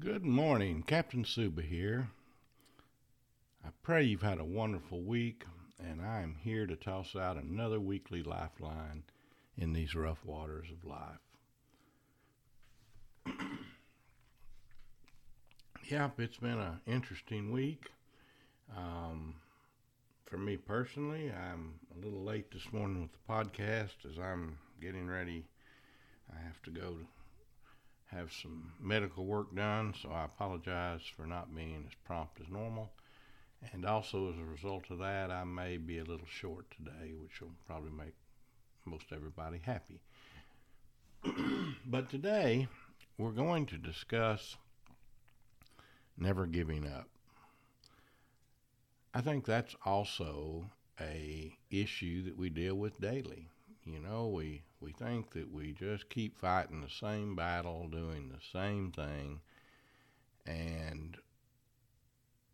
Good morning, Captain Suba here. I pray you've had a wonderful week, and I am here to toss out another weekly lifeline in these rough waters of life. yep, it's been an interesting week. Um, for me personally, I'm a little late this morning with the podcast as I'm getting ready. I have to go to have some medical work done, so I apologize for not being as prompt as normal. And also, as a result of that, I may be a little short today, which will probably make most everybody happy. but today, we're going to discuss never giving up. I think that's also a issue that we deal with daily. You know, we we think that we just keep fighting the same battle, doing the same thing, and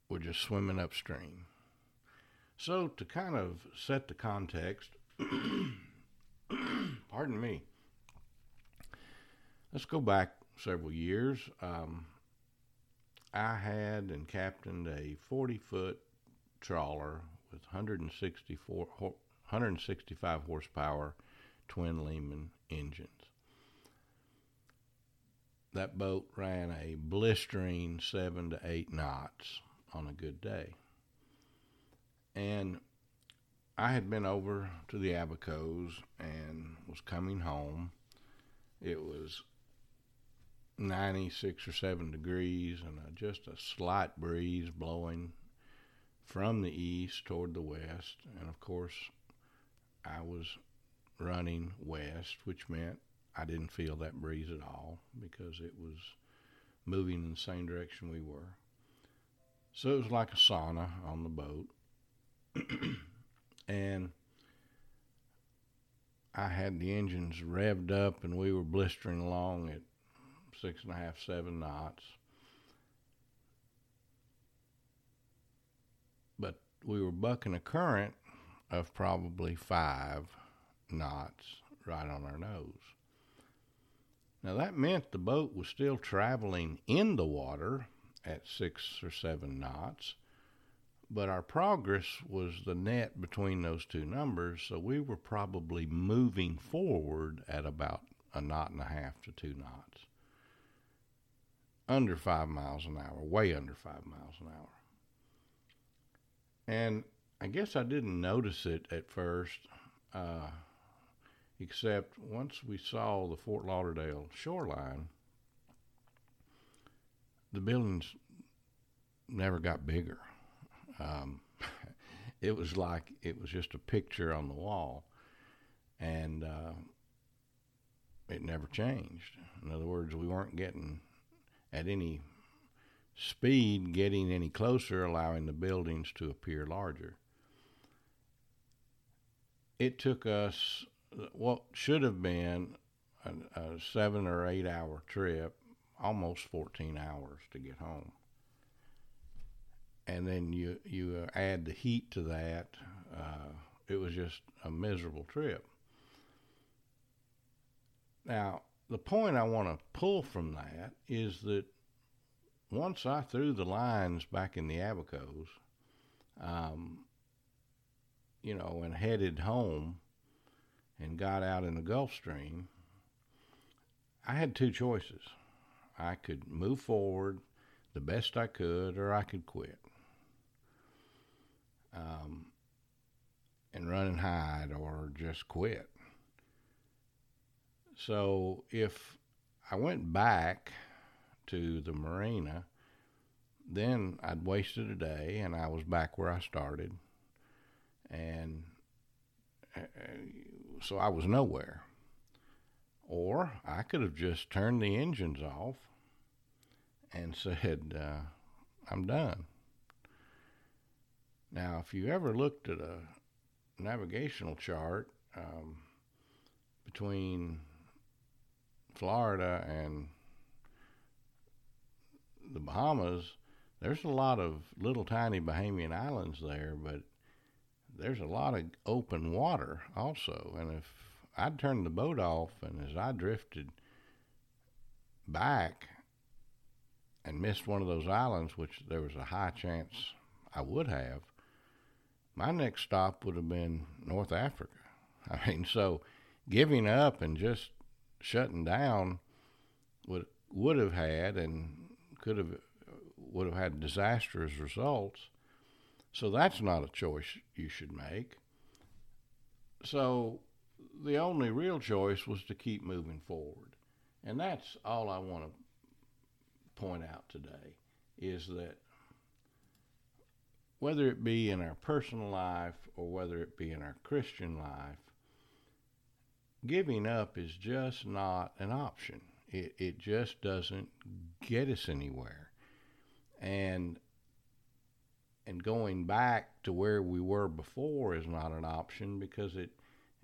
we're just swimming upstream. So, to kind of set the context, pardon me, let's go back several years. Um, I had and captained a 40 foot trawler with 164, 165 horsepower twin Lehman engines. That boat ran a blistering seven to eight knots on a good day. And I had been over to the Abacos and was coming home. It was 96 or 7 degrees and a, just a slight breeze blowing from the east toward the west. And of course, I was running west, which meant I didn't feel that breeze at all because it was moving in the same direction we were. So it was like a sauna on the boat. and I had the engines revved up and we were blistering along at six and a half, seven knots. But we were bucking a current of probably five knots right on our nose. Now that meant the boat was still traveling in the water at six or seven knots, but our progress was the net between those two numbers, so we were probably moving forward at about a knot and a half to two knots. Under five miles an hour, way under five miles an hour. And I guess I didn't notice it at first. Uh, except once we saw the Fort Lauderdale shoreline, the buildings never got bigger. Um, it was like it was just a picture on the wall, and uh, it never changed. In other words, we weren't getting at any speed getting any closer, allowing the buildings to appear larger. It took us what should have been a, a seven or eight hour trip, almost 14 hours to get home. And then you you uh, add the heat to that. Uh, it was just a miserable trip. Now, the point I want to pull from that is that once I threw the lines back in the Abacos, um, you know, and headed home, and got out in the Gulf Stream, I had two choices. I could move forward the best I could, or I could quit. Um, and run and hide, or just quit. So if I went back to the marina, then I'd wasted a day and I was back where I started. And so I was nowhere. Or I could have just turned the engines off and said, uh, I'm done. Now, if you ever looked at a navigational chart um, between Florida and the Bahamas, there's a lot of little tiny Bahamian islands there, but there's a lot of open water also. And if I'd turned the boat off and as I drifted back, and missed one of those islands, which there was a high chance I would have, my next stop would have been North Africa. I mean, so giving up and just shutting down would would have had and could have would have had disastrous results. So that's not a choice you should make. So the only real choice was to keep moving forward. And that's all I want to point out today is that whether it be in our personal life or whether it be in our Christian life, giving up is just not an option. It, it just doesn't get us anywhere. And and going back to where we were before is not an option because it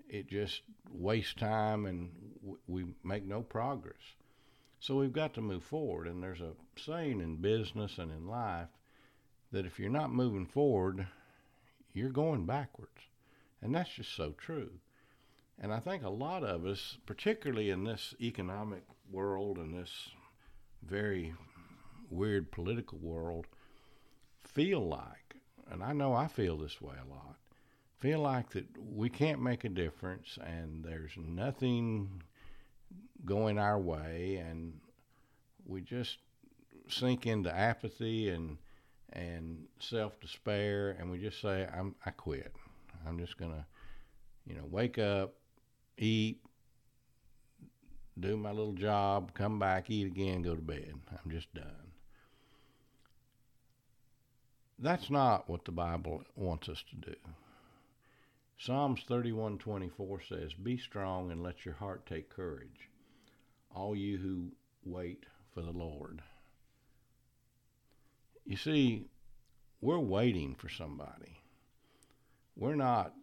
it just wastes time and w- we make no progress. So we've got to move forward. And there's a saying in business and in life that if you're not moving forward, you're going backwards. And that's just so true. And I think a lot of us, particularly in this economic world and this very weird political world, feel like, and I know I feel this way a lot, feel like that we can't make a difference and there's nothing going our way and we just sink into apathy and and self despair and we just say I'm I quit. I'm just to you know wake up, eat, do my little job, come back, eat again, go to bed. I'm just done. That's not what the Bible wants us to do. Psalms 31:24 says, "Be strong and let your heart take courage, all you who wait for the Lord." You see, we're waiting for somebody. We're not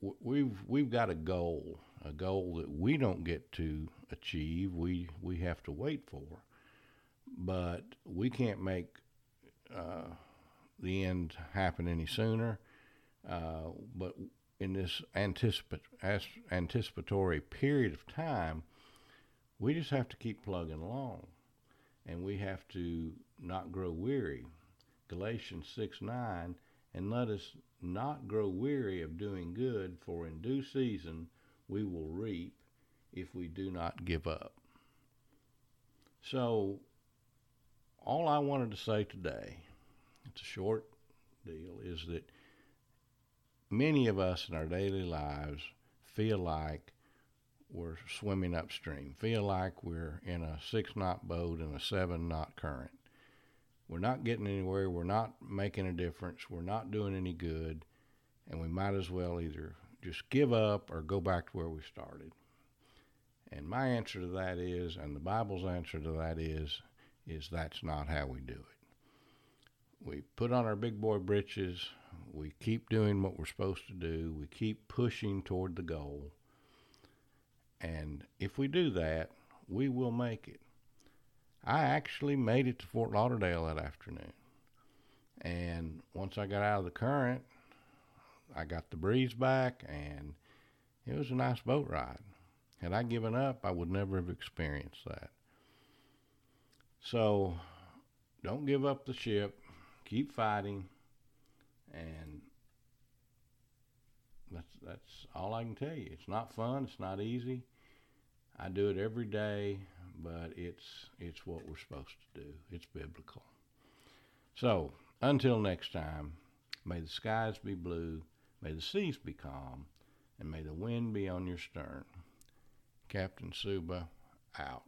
we've we've got a goal, a goal that we don't get to achieve. We we have to wait for, but we can't make uh, the end happen any sooner. Uh, but in this anticip- anticipatory period of time, we just have to keep plugging along, and we have to not grow weary. Galatians six nine, and let us not grow weary of doing good, for in due season we will reap if we do not give up. So, all I wanted to say today, a short deal, is that many of us in our daily lives feel like we're swimming upstream, feel like we're in a six knot boat in a seven knot current. We're not getting anywhere. We're not making a difference. We're not doing any good. And we might as well either just give up or go back to where we started. And my answer to that is, and the Bible's answer to that is, is that's not how we do it. We put on our big boy britches. We keep doing what we're supposed to do. We keep pushing toward the goal. And if we do that, we will make it. I actually made it to Fort Lauderdale that afternoon. And once I got out of the current, I got the breeze back, and it was a nice boat ride. Had I given up, I would never have experienced that. So don't give up the ship, keep fighting, and that's that's all I can tell you. It's not fun, it's not easy. I do it every day but it's it's what we're supposed to do. It's biblical. So until next time, may the skies be blue, may the seas be calm, and may the wind be on your stern. Captain Suba out.